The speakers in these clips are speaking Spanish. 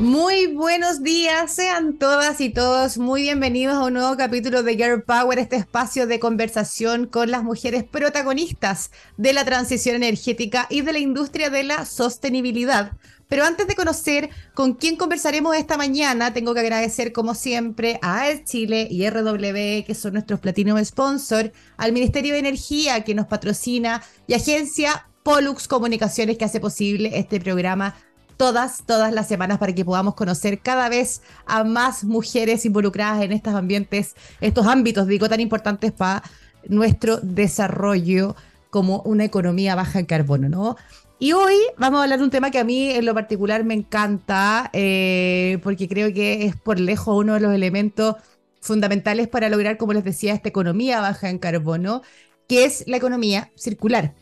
Muy buenos días, sean todas y todos muy bienvenidos a un nuevo capítulo de Girl Power, este espacio de conversación con las mujeres protagonistas de la transición energética y de la industria de la sostenibilidad. Pero antes de conocer con quién conversaremos esta mañana, tengo que agradecer como siempre a AES Chile y RW, que son nuestros Platinum Sponsor, al Ministerio de Energía, que nos patrocina, y Agencia Pollux Comunicaciones, que hace posible este programa todas, todas las semanas para que podamos conocer cada vez a más mujeres involucradas en estos ambientes, estos ámbitos, digo, tan importantes para nuestro desarrollo como una economía baja en carbono, ¿no? Y hoy vamos a hablar de un tema que a mí en lo particular me encanta, eh, porque creo que es por lejos uno de los elementos fundamentales para lograr, como les decía, esta economía baja en carbono, que es la economía circular.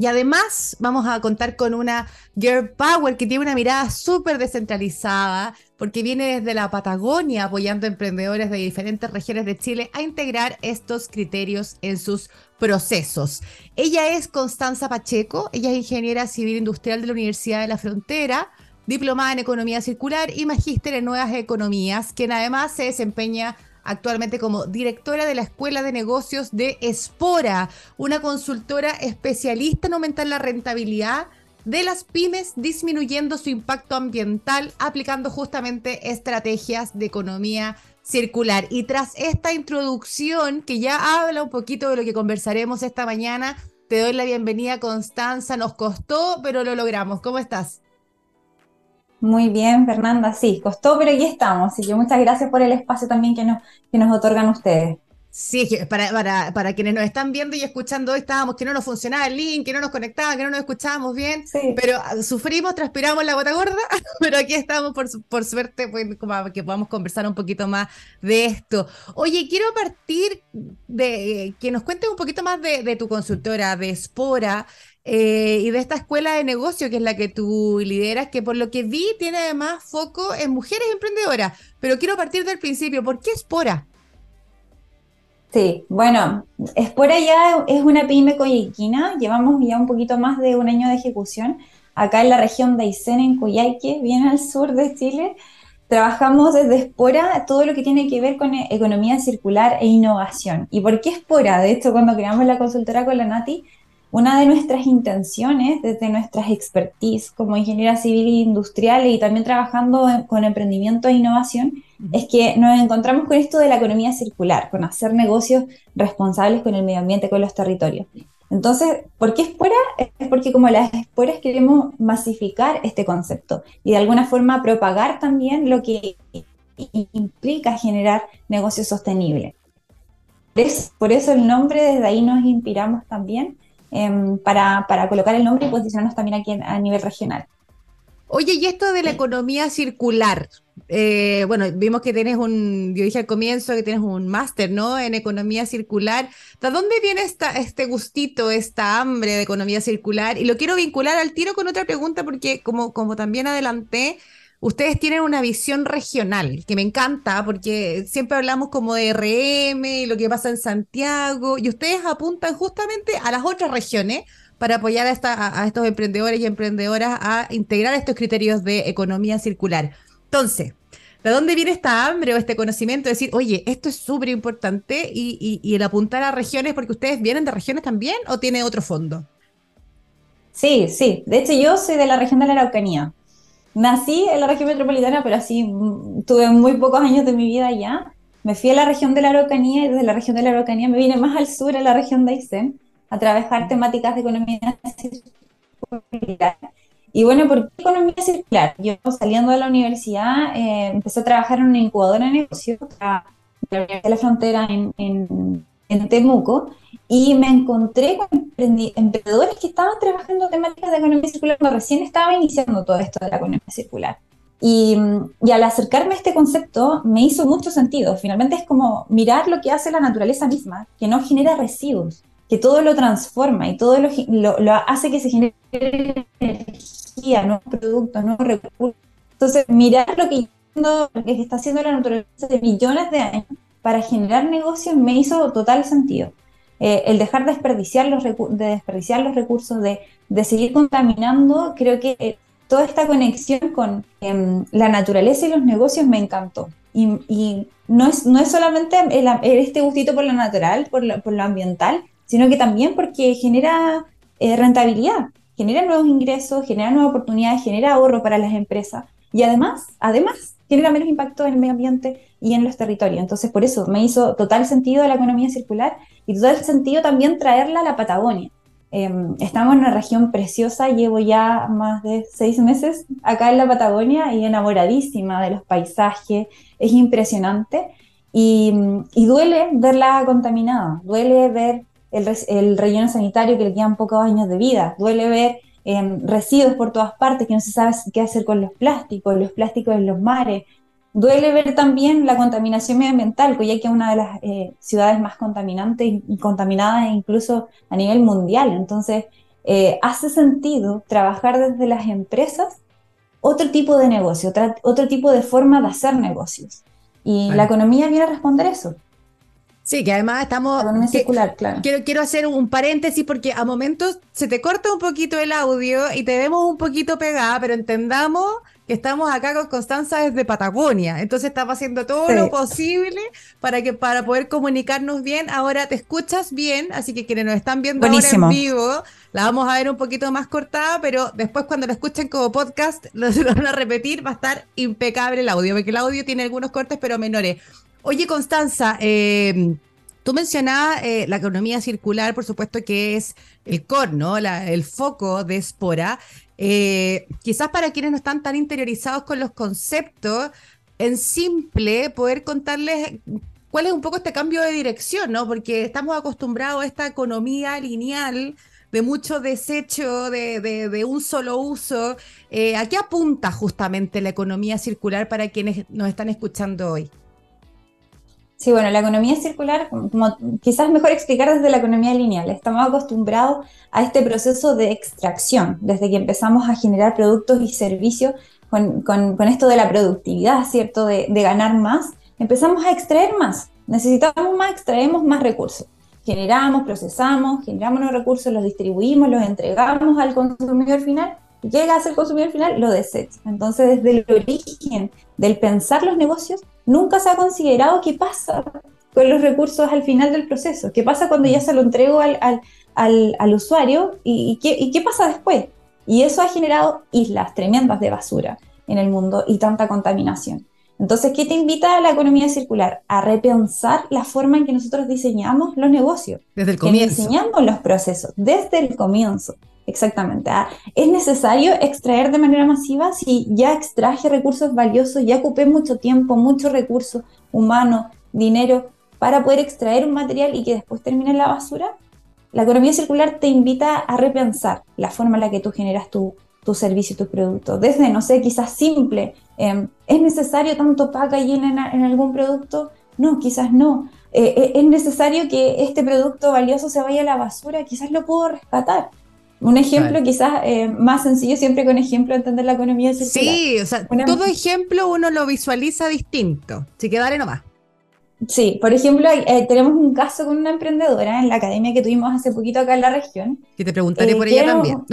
Y además vamos a contar con una Girl Power que tiene una mirada súper descentralizada, porque viene desde la Patagonia apoyando a emprendedores de diferentes regiones de Chile a integrar estos criterios en sus procesos. Ella es Constanza Pacheco, ella es ingeniera civil industrial de la Universidad de la Frontera, diplomada en economía circular y magíster en nuevas economías, quien además se desempeña actualmente como directora de la Escuela de Negocios de Espora, una consultora especialista en aumentar la rentabilidad de las pymes, disminuyendo su impacto ambiental, aplicando justamente estrategias de economía circular. Y tras esta introducción, que ya habla un poquito de lo que conversaremos esta mañana, te doy la bienvenida, Constanza. Nos costó, pero lo logramos. ¿Cómo estás? Muy bien, Fernanda, sí, costó, pero aquí estamos. Así que muchas gracias por el espacio también que nos, que nos otorgan ustedes. Sí, para, para, para quienes nos están viendo y escuchando hoy estábamos que no nos funcionaba el link, que no nos conectaba, que no nos escuchábamos bien, pero ah, sufrimos, transpiramos la gota gorda, pero aquí estamos por, por suerte pues, como que podamos conversar un poquito más de esto. Oye, quiero partir de que nos cuentes un poquito más de, de tu consultora, de Spora, eh, y de esta escuela de negocio que es la que tú lideras, que por lo que vi tiene además foco en mujeres emprendedoras. Pero quiero partir del principio, ¿por qué Espora? Sí, bueno, Espora ya es una pyme coyhaiquina, llevamos ya un poquito más de un año de ejecución acá en la región de Aysén, en Coyhaique, bien al sur de Chile. Trabajamos desde Espora todo lo que tiene que ver con economía circular e innovación. ¿Y por qué Espora? De hecho, cuando creamos la consultora con la Nati, una de nuestras intenciones desde nuestras expertise como ingeniera civil e industrial y también trabajando con emprendimiento e innovación es que nos encontramos con esto de la economía circular, con hacer negocios responsables con el medio ambiente, con los territorios. Entonces, ¿por qué Espora? Es porque como las esporas queremos masificar este concepto y de alguna forma propagar también lo que implica generar negocios sostenibles. por eso el nombre, desde ahí nos inspiramos también Em, para, para, colocar el nombre y posicionarnos también aquí a nivel regional. Oye, y esto de la economía circular, eh, bueno, vimos que tienes un, yo dije al comienzo que tienes un máster, ¿no? En economía circular. ¿De dónde viene esta, este gustito, esta hambre de economía circular? Y lo quiero vincular al tiro con otra pregunta porque como, como también adelanté, ustedes tienen una visión regional que me encanta porque siempre hablamos como de RM y lo que pasa en Santiago y ustedes apuntan justamente a las otras regiones para apoyar a, estos emprendedores y emprendedoras a integrar estos criterios de economía circular. Entonces, ¿de dónde viene esta hambre o este conocimiento de decir, oye, esto es súper importante y, el apuntar a regiones porque ustedes vienen de regiones también o tiene otro fondo? Sí, sí. De hecho, yo soy de la región de la Araucanía. Nací en la región metropolitana, pero así mm, tuve muy pocos años de mi vida allá. Me fui a la región de la Araucanía y desde la región de la Araucanía me vine más al sur, a la región de Aysén, a trabajar temáticas de economía circular. Y bueno, ¿por qué economía circular? Yo saliendo de la universidad eh, empecé a trabajar en una incubadora de negocios, de la Frontera en, en, en Temuco, y me encontré con emprendedores que estaban trabajando temáticas de economía circular cuando recién estaba iniciando todo esto de la economía circular. Y, y, al acercarme a este concepto me hizo mucho sentido. Finalmente es como mirar lo que hace la naturaleza misma, que no genera residuos, que todo lo transforma y todo lo, lo, hace que se genere energía, no productos, no recursos. Entonces, mirar lo que, lo que está haciendo la naturaleza de millones de años para generar negocios me hizo total sentido. Eh, el dejar de desperdiciar los, de desperdiciar los recursos, de, de, seguir contaminando, creo que toda esta conexión con em, la naturaleza y los negocios me encantó. Y, no, es, no es solamente este gustito por lo natural, por lo, por lo ambiental, sino que también porque genera eh, rentabilidad, genera nuevos ingresos, genera nuevas oportunidades, genera ahorro para las empresas y además, además, genera menos impacto en el medio ambiente y en los territorios. Entonces, por eso me hizo total sentido la economía circular y total sentido también traerla a la Patagonia. Em, estamos en una región preciosa, llevo ya más de seis meses acá en la Patagonia y enamoradísima de los paisajes, es impresionante y, duele verla contaminada, duele ver el, relleno sanitario que le quedan pocos años de vida, duele ver em, residuos por todas partes que no se sabe qué hacer con los plásticos, los plásticos en los mares, Duele ver también la contaminación medioambiental, ya que es una de las eh, ciudades más contaminantes y contaminadas incluso a nivel mundial. Entonces, eh, hace sentido trabajar desde las empresas otro tipo de negocio, otro tipo de forma de hacer negocios. Y la economía viene a responder eso. Sí, que además estamos. circular, claro. Quiero, quiero hacer un paréntesis porque a momentos se te corta un poquito el audio y te vemos un poquito pegada, pero entendamos que estamos acá con Constanza desde Patagonia. Entonces estamos haciendo todo lo posible para que para poder comunicarnos bien. Ahora te escuchas bien, así que quienes nos están viendo ahora en vivo, la vamos a ver un poquito más cortada, pero después cuando lo escuchen como podcast, lo, lo van a repetir, va a estar impecable el audio, porque el audio tiene algunos cortes, pero menores. Oye, Constanza, eh, tú mencionabas eh, la economía circular, por supuesto que es el core, ¿no? el foco de Spora. Eh, quizás para quienes no están tan interiorizados con los conceptos, en simple poder contarles cuál es un poco este cambio de dirección, ¿no? Porque estamos acostumbrados a esta economía lineal de mucho desecho, de, un solo uso. ¿A qué apunta justamente la economía circular para quienes nos están escuchando hoy? Sí, bueno, la economía circular, como quizás mejor explicar desde la economía lineal. Estamos acostumbrados a este proceso de extracción, desde que empezamos a generar productos y servicios con, esto de la productividad, ¿cierto? De, ganar más, empezamos a extraer más. Necesitamos más, extraemos más recursos. Generamos, procesamos, generamos los recursos, los distribuimos, los entregamos al consumidor final. ¿Y qué hace el consumidor final? Lo desecha. Entonces, desde el origen del pensar los negocios, nunca se ha considerado qué pasa con los recursos al final del proceso, qué pasa cuando ya se lo entrego al, al, usuario y, qué, y qué pasa después. Y eso ha generado islas tremendas de basura en el mundo y tanta contaminación. Entonces, ¿qué te invita a la economía circular? A repensar la forma en que nosotros diseñamos los negocios. Desde el comienzo. diseñamos los procesos, desde el comienzo. Exactamente. Ah, es necesario extraer de manera masiva si ya extraje recursos valiosos, ya ocupé mucho tiempo, mucho recurso humano, dinero, para poder extraer un material y que después termine en la basura. La economía circular te invita a repensar la forma en la que tú generas tu, tu servicio y tu producto. Desde, no sé, quizás simple, em, ¿es necesario tanto packaging en, en algún producto? No, quizás no. Eh, eh, ¿Es necesario que este producto valioso se vaya a la basura? Quizás lo puedo rescatar. Un ejemplo quizás eh, más sencillo, siempre con ejemplo, entender la economía circular. Sí, o sea, todo ejemplo uno lo visualiza distinto. Así que dale nomás. Sí, por ejemplo, eh, tenemos un caso con una emprendedora en la academia que tuvimos hace poquito acá en la región. Que te preguntaré por ella también.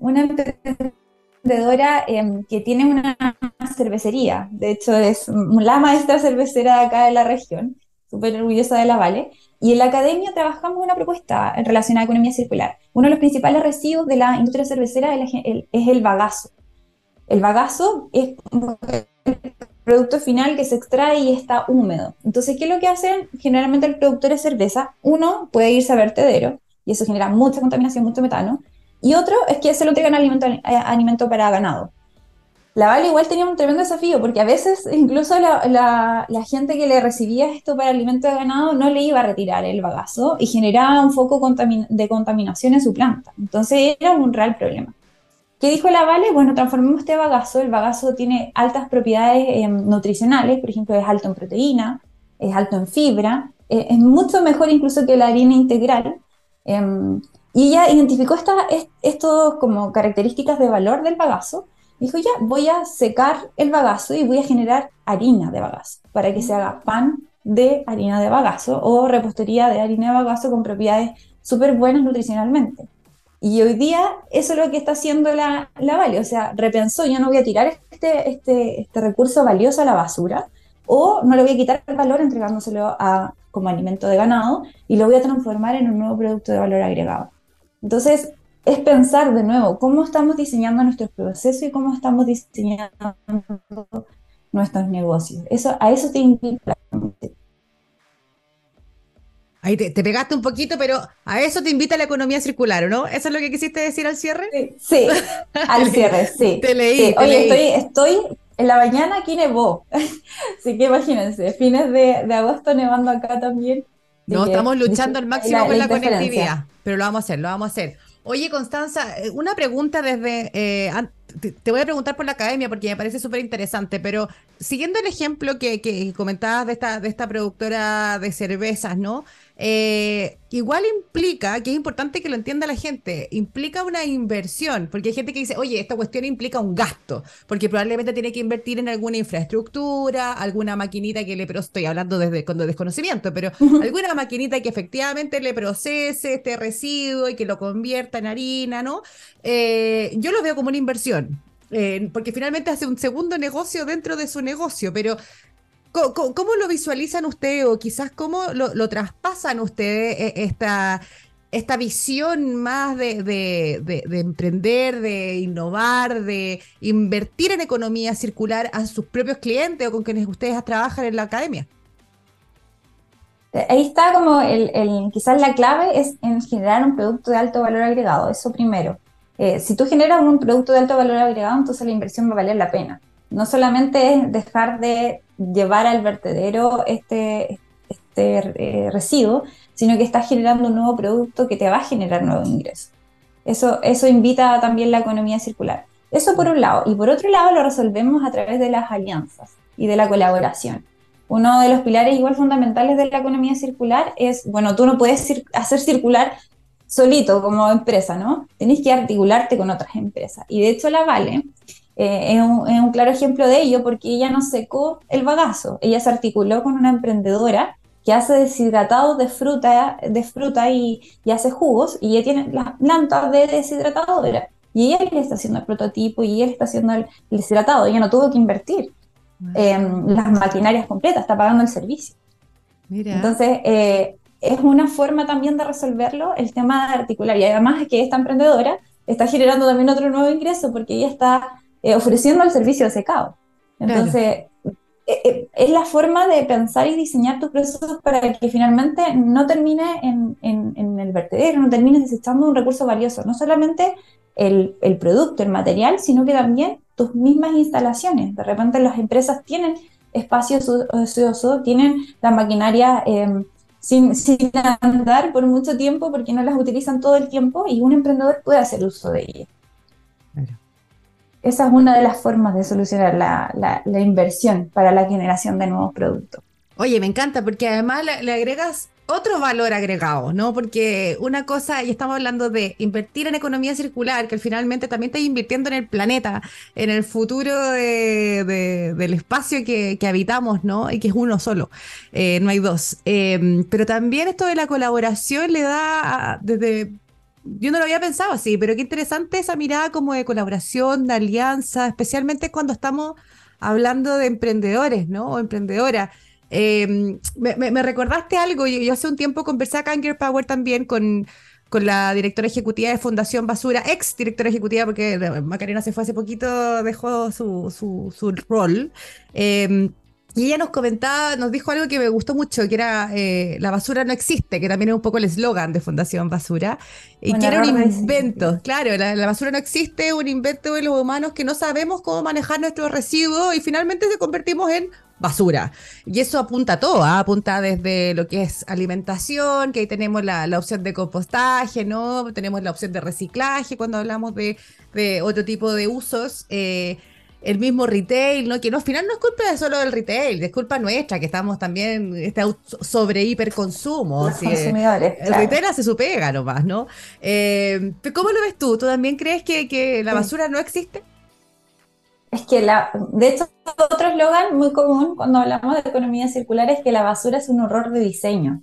Una, emprendedora em, que tiene una cervecería. De hecho, es la maestra cervecera de acá de la región. Súper orgullosa de la Vale. Y en la academia trabajamos una propuesta relacionada a economía circular. Uno de los principales residuos de la industria cervecera es el, bagazo. El bagazo es el producto final que se extrae y está húmedo. Entonces, ¿qué es lo que hacen generalmente el productor de cerveza? Uno puede irse a vertedero y eso genera mucha contaminación, mucho metano. Y otro es que se lo entregan alimento, eh, alimento para ganado la Vale igual tenía un tremendo desafío, porque a veces incluso la, gente que le recibía esto para alimento de ganado no le iba a retirar el bagazo y generaba un foco de contaminación en su planta. Entonces era un real problema. ¿Qué dijo la Vale? Bueno, transformemos este bagazo. El bagazo tiene altas propiedades em, nutricionales, por ejemplo, es alto en proteína, es alto en fibra, eh, es mucho mejor incluso que la harina integral. Em, y ella identificó estas como características de valor del bagazo Dijo, ya, voy a secar el bagazo y voy a generar harina de bagazo para que se haga pan de harina de bagazo o repostería de harina de bagazo con propiedades súper buenas nutricionalmente. Y hoy día eso es lo que está haciendo la, la Vale, o sea, repensó, yo no voy a tirar este, este, este recurso valioso a la basura, o no le voy a quitar el valor entregándoselo a, como alimento de ganado y lo voy a transformar en un nuevo producto de valor agregado. Entonces, es pensar de nuevo cómo estamos diseñando nuestros procesos y cómo estamos diseñando nuestros negocios. Eso, a eso te invita. Ahí te, pegaste un poquito, pero a eso te invita la economía circular, ¿no? ¿Eso es lo que quisiste decir al cierre? Sí, al cierre, sí. Te leí. Oye, Estoy, estoy en la mañana aquí nevó. Así que imagínense, fines de, de agosto nevando acá también. No, estamos luchando al máximo con la conectividad, pero lo vamos a hacer, lo vamos a hacer. Oye, Constanza, eh, una pregunta desde... Eh, te voy a preguntar por la academia porque me parece súper interesante, pero siguiendo el ejemplo que, que, comentabas de esta, de esta productora de cervezas, ¿no? Eh, igual implica, que es importante que lo entienda la gente, implica una inversión, porque hay gente que dice, oye, esta cuestión implica un gasto, porque probablemente tiene que invertir en alguna infraestructura, alguna maquinita que le, pero estoy hablando desde con desconocimiento, pero alguna maquinita que efectivamente le procese este residuo y que lo convierta en harina, ¿no? Eh, yo lo veo como una inversión. Eh, porque finalmente hace un segundo negocio dentro de su negocio, pero ¿Cómo, lo visualizan ustedes o quizás cómo lo, traspasan ustedes e, esta, esta visión más de, emprender, de innovar, de invertir en economía circular a sus propios clientes o con quienes ustedes trabajan en la academia? Ahí está como el, quizás la clave es en generar un producto de alto valor agregado, eso primero. Eh, si tú generas un producto de alto valor agregado, entonces la inversión va a valer la pena. No solamente es dejar de llevar al vertedero este, este eh, residuo, sino que estás generando un nuevo producto que te va a generar nuevos ingresos. Eso, eso invita también la economía circular. Eso por un lado. Y por otro lado lo resolvemos a través de las alianzas y de la colaboración. Uno de los pilares igual fundamentales de la economía circular es, bueno, tú no puedes hacer circular solito como empresa, ¿no? Tienes que articularte con otras empresas. Y de hecho la Vale eh, es, un, claro ejemplo de ello porque ella no secó el bagazo, ella se articuló con una emprendedora que hace deshidratados de fruta, de fruta y, hace jugos y ella tiene las plantas de deshidratadora. Y ella le está haciendo el prototipo y le está haciendo el, deshidratado, ella no tuvo que invertir las maquinarias completas, está pagando el servicio. Entonces, eh, es una forma también de resolverlo el tema de articular. Y además es que esta emprendedora está generando también otro nuevo ingreso porque ella está eh, ofreciendo el servicio de secado. Entonces, eh, eh, es la forma de pensar y diseñar tus procesos para que finalmente no termine en, en, el vertedero, no termines desechando un recurso valioso, no solamente el, el, producto, el material, sino que también tus mismas instalaciones. De repente las empresas tienen espacios ociosos, tienen la maquinaria em, sin, sin andar por mucho tiempo porque no las utilizan todo el tiempo y un emprendedor puede hacer uso de ellas. Esa es una de las formas de solucionar la, inversión para la generación de nuevos productos. Oye, me encanta porque además le, agregas otro valor agregado, ¿no? Porque una cosa, y estamos hablando de invertir en economía circular, que finalmente también está invirtiendo en el planeta, en el futuro del espacio que, habitamos, ¿no? Y que es uno solo, eh, no hay dos. Eh, pero también esto de la colaboración le da, desde yo no lo había pensado así, pero qué interesante esa mirada como de colaboración, de alianza, especialmente cuando estamos hablando de emprendedores, ¿no? O emprendedoras. Em, me, recordaste algo, yo, hace un tiempo conversé acá en Gear Power también con, con la directora ejecutiva de Fundación Basura, ex directora ejecutiva, porque Macarena se fue hace poquito, dejó su, su, su rol. Eh, y ella nos comentaba, nos dijo algo que me gustó mucho, que era eh, la basura no existe, que también es un poco el eslogan de Fundación Basura, y que era un invento, claro, la, basura no existe, un invento de los humanos que no sabemos cómo manejar nuestros residuos y finalmente se convertimos en basura. Y eso apunta a todo, ¿ah? apunta desde lo que es alimentación, que ahí tenemos la, opción de compostaje, ¿no? Tenemos la opción de reciclaje cuando hablamos de, de otro tipo de usos. Eh, el mismo retail, ¿no? Que no, al final no es culpa solo del retail, es culpa nuestra, que estamos también este, sobre hiperconsumo. Los consumidores. El retail hace su pega nomás, ¿no? Eh, ¿Cómo lo ves tú? ¿Tú también crees que, la basura no existe? Es que la, de hecho, otro eslogan muy común cuando hablamos de economía circular es que la basura es un error de diseño.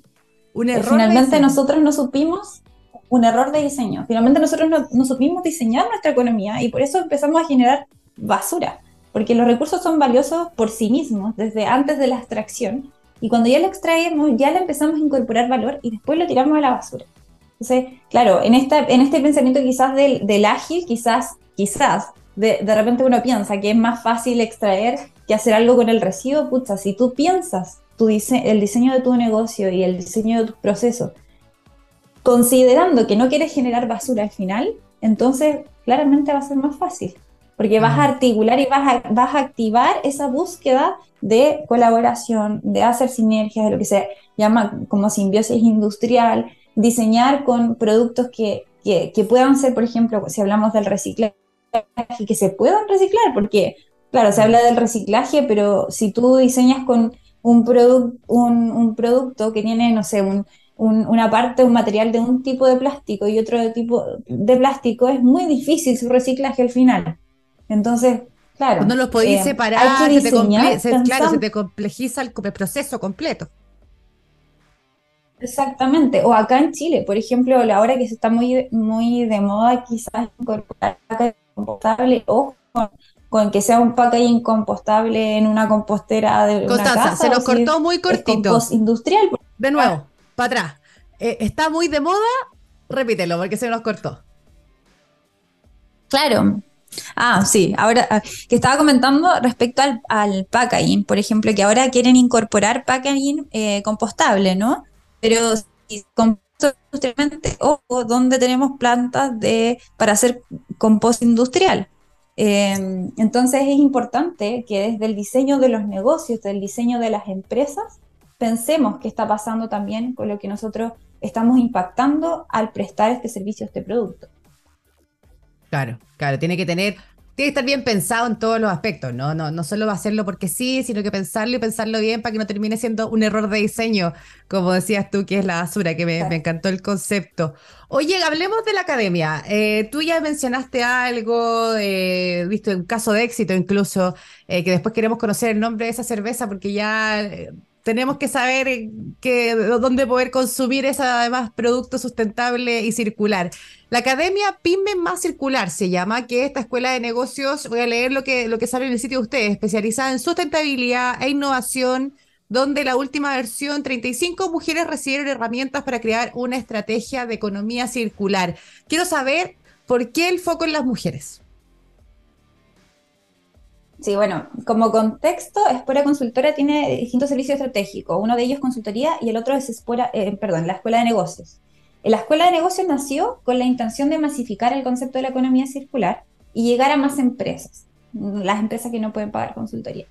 Un error. Finalmente nosotros no supimos un error de diseño. Finalmente nosotros no, no supimos diseñar nuestra economía y por eso empezamos a generar basura, porque los recursos son valiosos por sí mismos desde antes de la extracción y cuando ya lo extraemos ya le empezamos a incorporar valor y después lo tiramos a la basura. Entonces, claro, en, esta, en este pensamiento quizás del, del ágil, quizás, quizás, de, de, repente uno piensa que es más fácil extraer que hacer algo con el residuo, pucha, si tú piensas tu el diseño de tu negocio y el diseño de tus procesos, considerando que no quieres generar basura al final, entonces claramente va a ser más fácil, porque vas a articular y vas a, vas a activar esa búsqueda de colaboración, de hacer sinergias, de lo que se llama como simbiosis industrial, diseñar con productos que, que, que puedan ser, por ejemplo, si hablamos del reciclaje, que se puedan reciclar, porque, claro, se habla del reciclaje, pero si tú diseñas con un, un, un producto que tiene, no sé, un, una parte, un material de un tipo de plástico y otro tipo de plástico, es muy difícil su reciclaje al final. Entonces, claro. No los podéis eh, separar, se, te claro, se te complejiza el proceso completo. Exactamente, o acá en Chile, por ejemplo, la hora que se está muy, muy de moda quizás incorporar compostable o con, que sea un packaging compostable en una compostera de Constanza, una casa, se nos cortó muy cortito. industrial. De nuevo, para atrás. Eh, ¿Está muy de moda? Repítelo, porque se nos cortó. Claro, Ah, sí, ahora ah, que estaba comentando respecto al, packaging, por ejemplo, que ahora quieren incorporar packaging eh, compostable, ¿no? Pero si industrialmente, o donde tenemos plantas de, para hacer compost industrial. Em, entonces es importante que desde el diseño de los negocios, del diseño de las empresas, pensemos qué está pasando también con lo que nosotros estamos impactando al prestar este servicio, este producto. Claro, claro, tiene que tener, tiene que estar bien pensado en todos los aspectos, ¿no? No, no solo hacerlo porque sí, sino que pensarlo y pensarlo bien para que no termine siendo un error de diseño, como decías tú, que es la basura, que me, encantó el concepto. Oye, hablemos de la academia. Eh, tú ya mencionaste algo, eh, visto un caso de éxito incluso, eh, que después queremos conocer el nombre de esa cerveza porque ya eh, tenemos que saber que, dónde poder consumir ese además producto sustentable y circular. La Academia PYME Más Circular se llama, que esta escuela de negocios, voy a leer lo que, lo que sale en el sitio de ustedes, especializada en sustentabilidad e innovación, donde la última versión, 35 mujeres recibieron herramientas para crear una estrategia de economía circular. Quiero saber por qué el foco en las mujeres. Sí, bueno, como contexto, Espora Consultora tiene distintos servicios estratégicos. Uno de ellos consultoría y el otro es Espora, eh, perdón, la Escuela de Negocios. La Escuela de Negocios nació con la intención de masificar el concepto de la economía circular y llegar a más empresas, las empresas que no pueden pagar consultoría.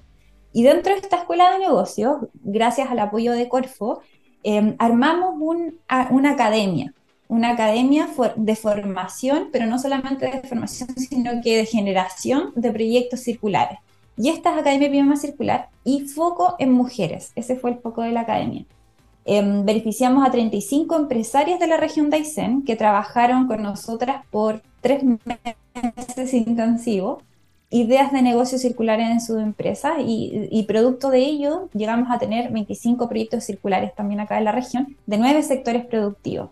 Y dentro de esta Escuela de Negocios, gracias al apoyo de Corfo, em, armamos una academia una academia de formación, pero no solamente de formación, sino que de generación de proyectos circulares. Y esta es Academia Prima Circular y foco en mujeres. Ese fue el foco de la academia. Eh, beneficiamos a 35 empresarias de la región de Aysén que trabajaron con nosotras por tres meses intensivos, ideas de negocios circulares en sus empresas y, y, producto de ello llegamos a tener 25 proyectos circulares también acá en la región de nueve sectores productivos.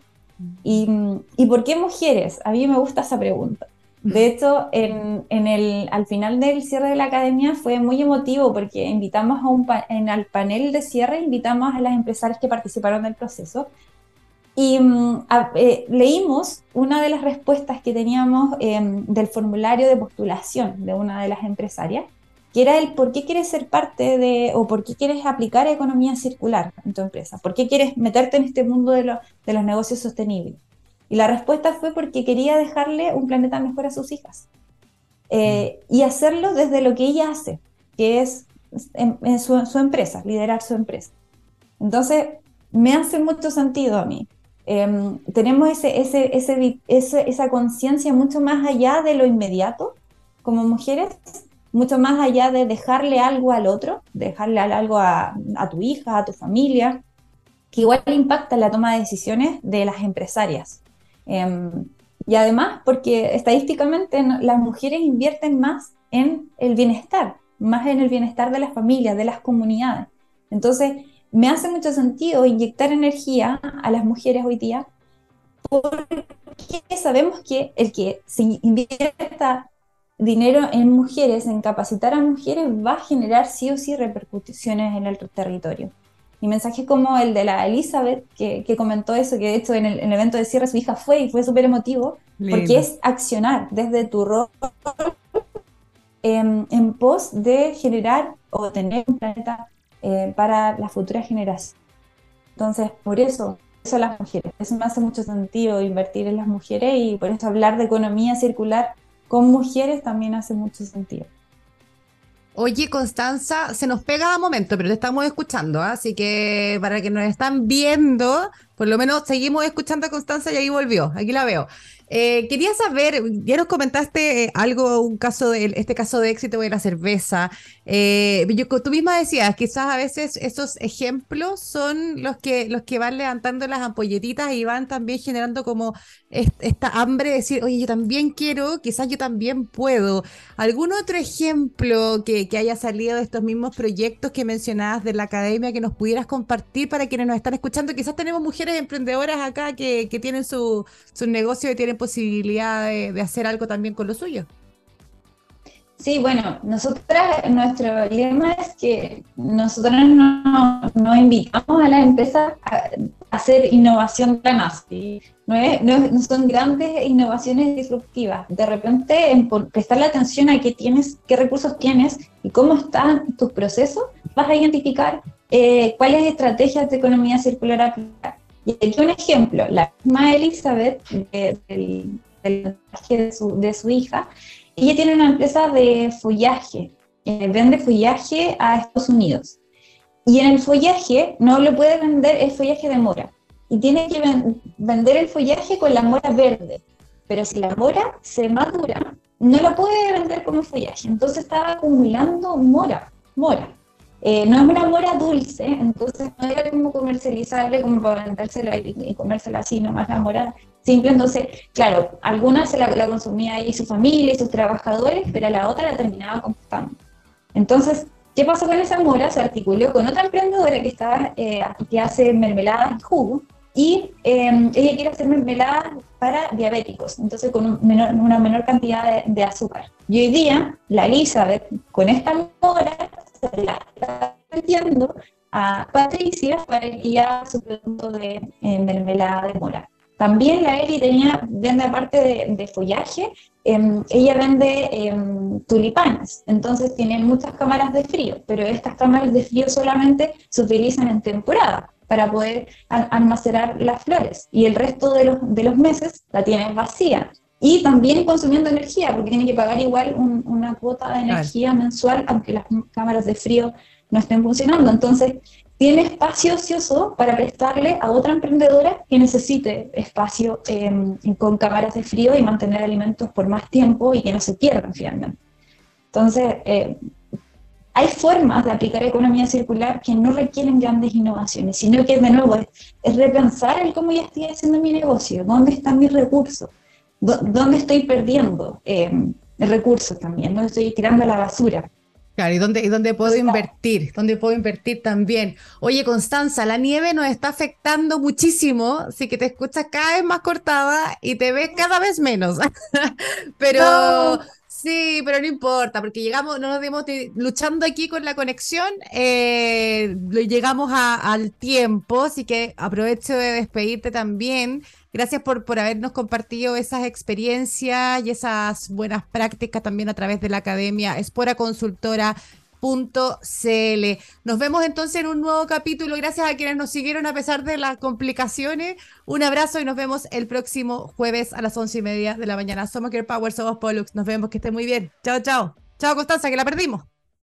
¿Y, ¿Y, por qué mujeres? A mí me gusta esa pregunta. De hecho, en, en el, al final del cierre de la academia fue muy emotivo porque invitamos a un en al panel de cierre, invitamos a las empresarias que participaron del proceso y mm, eh, leímos una de las respuestas que teníamos em, del formulario de postulación de una de las empresarias que era el por qué quieres ser parte de, o por qué quieres aplicar economía circular en tu empresa, por qué quieres meterte en este mundo de, los negocios sostenibles. Y la respuesta fue porque quería dejarle un planeta mejor a sus hijas. Eh, y hacerlo desde lo que ella hace, que es en, su, empresa, liderar su empresa. Entonces, me hace mucho sentido a mí. Em, tenemos esa conciencia mucho más allá de lo inmediato como mujeres mucho más allá de dejarle algo al otro, dejarle algo a, tu hija, a tu familia, que igual impacta en la toma de decisiones de las empresarias. Em, y además, porque estadísticamente las mujeres invierten más en el bienestar, más en el bienestar de las familias, de las comunidades. Entonces, me hace mucho sentido inyectar energía a las mujeres hoy día porque sabemos que el que se invierta dinero en mujeres, en capacitar a mujeres, va a generar sí o sí repercusiones en el territorio. Y mensajes como el de la Elizabeth, que, comentó eso, que de hecho en el, evento de cierre su hija fue y fue súper emotivo, porque es accionar desde tu rol en, pos de generar o tener un planeta eh, para las futuras generaciones. Entonces, por eso, eso las mujeres. Eso me hace mucho sentido invertir en las mujeres y por eso hablar de economía circular con mujeres también hace mucho sentido. Oye, Constanza, se nos pega a momento, pero te estamos escuchando, ¿ah? así que para que nos están viendo, por lo menos seguimos escuchando a Constanza y ahí volvió, aquí la veo. Eh, quería saber, ya nos comentaste eh, algo, un caso de este caso de éxito de la cerveza. Eh, tú misma decías, quizás a veces esos ejemplos son los que, los que van levantando las ampolletitas y van también generando como esta hambre de decir, oye, yo también quiero, quizás yo también puedo. ¿Algún otro ejemplo que, que haya salido de estos mismos proyectos que mencionabas de la academia que nos pudieras compartir para quienes nos están escuchando? Quizás tenemos mujeres emprendedoras acá que, tienen su, su negocio y tienen posibilidad de, hacer algo también con lo suyo. Sí, bueno, nosotras, nuestro lema es que nosotros no, invitamos a las empresas a, hacer innovación planas, no, no, son grandes innovaciones disruptivas. De repente, en prestarle atención a qué tienes, qué recursos tienes y cómo están tus procesos, vas a identificar eh, cuáles estrategias de economía circular aplicar. Y aquí un ejemplo, la misma Elizabeth, del, de, su, de su hija, ella tiene una empresa de follaje, eh, vende follaje a Estados Unidos. Y en el follaje no lo puede vender el follaje de mora. Y tiene que vender el follaje con la mora verde. Pero si la mora se madura, no la puede vender como follaje. Entonces estaba acumulando mora, mora. Eh, no es una mora dulce, entonces no era como comercializable como para vendérsela y, comérsela así, nomás la mora simple. Entonces, claro, algunas se la, consumía ahí su familia y sus trabajadores, pero la otra la terminaba compostando. Entonces, ¿qué pasó con esa mora? Se articuló con otra emprendedora que, estaba, eh, que hace mermeladas y jugo, y em, ella quiere hacer mermeladas para diabéticos, entonces con una menor cantidad de, de, azúcar. Y hoy día, la Elizabeth, con esta mora, la está vendiendo a Patricia para haga su producto de eh, mermelada de mora. También la Eli tenía, vende aparte de, follaje, em, ella vende em, tulipanes, entonces tienen muchas cámaras de frío, pero estas cámaras de frío solamente se utilizan en temporada para poder almacenar las flores. Y el resto de los, de los meses la tienen vacía y también consumiendo energía, porque tiene que pagar igual una cuota de energía mensual, aunque las cámaras de frío no estén funcionando. Entonces, tiene espacio ocioso para prestarle a otra emprendedora que necesite espacio em, con cámaras de frío y mantener alimentos por más tiempo y que no se pierdan finalmente. Entonces, eh, hay formas de aplicar economía circular que no requieren grandes innovaciones, sino que de nuevo es, es repensar el cómo ya estoy haciendo mi negocio, dónde están mis recursos, ¿Dónde estoy perdiendo eh, recursos también? ¿Dónde estoy tirando la basura? Claro, ¿y dónde, y dónde puedo invertir? ¿Dónde puedo invertir también? Oye, Constanza, la nieve nos está afectando muchísimo, así que te escuchas cada vez más cortada y te ves cada vez menos. Pero sí, pero no importa, porque llegamos, no nos dimos luchando aquí con la conexión, eh, llegamos al tiempo, así que aprovecho de despedirte también. Gracias por, por habernos compartido esas experiencias y esas buenas prácticas también a través de la academia esporaconsultora.cl. Nos vemos entonces en un nuevo capítulo. Gracias a quienes nos siguieron a pesar de las complicaciones. Un abrazo y nos vemos el próximo jueves a las once y media de la mañana. Somos Care Power, somos Pollux. Nos vemos, que esté muy bien. Chao, chao. Chao, Constanza, que la perdimos.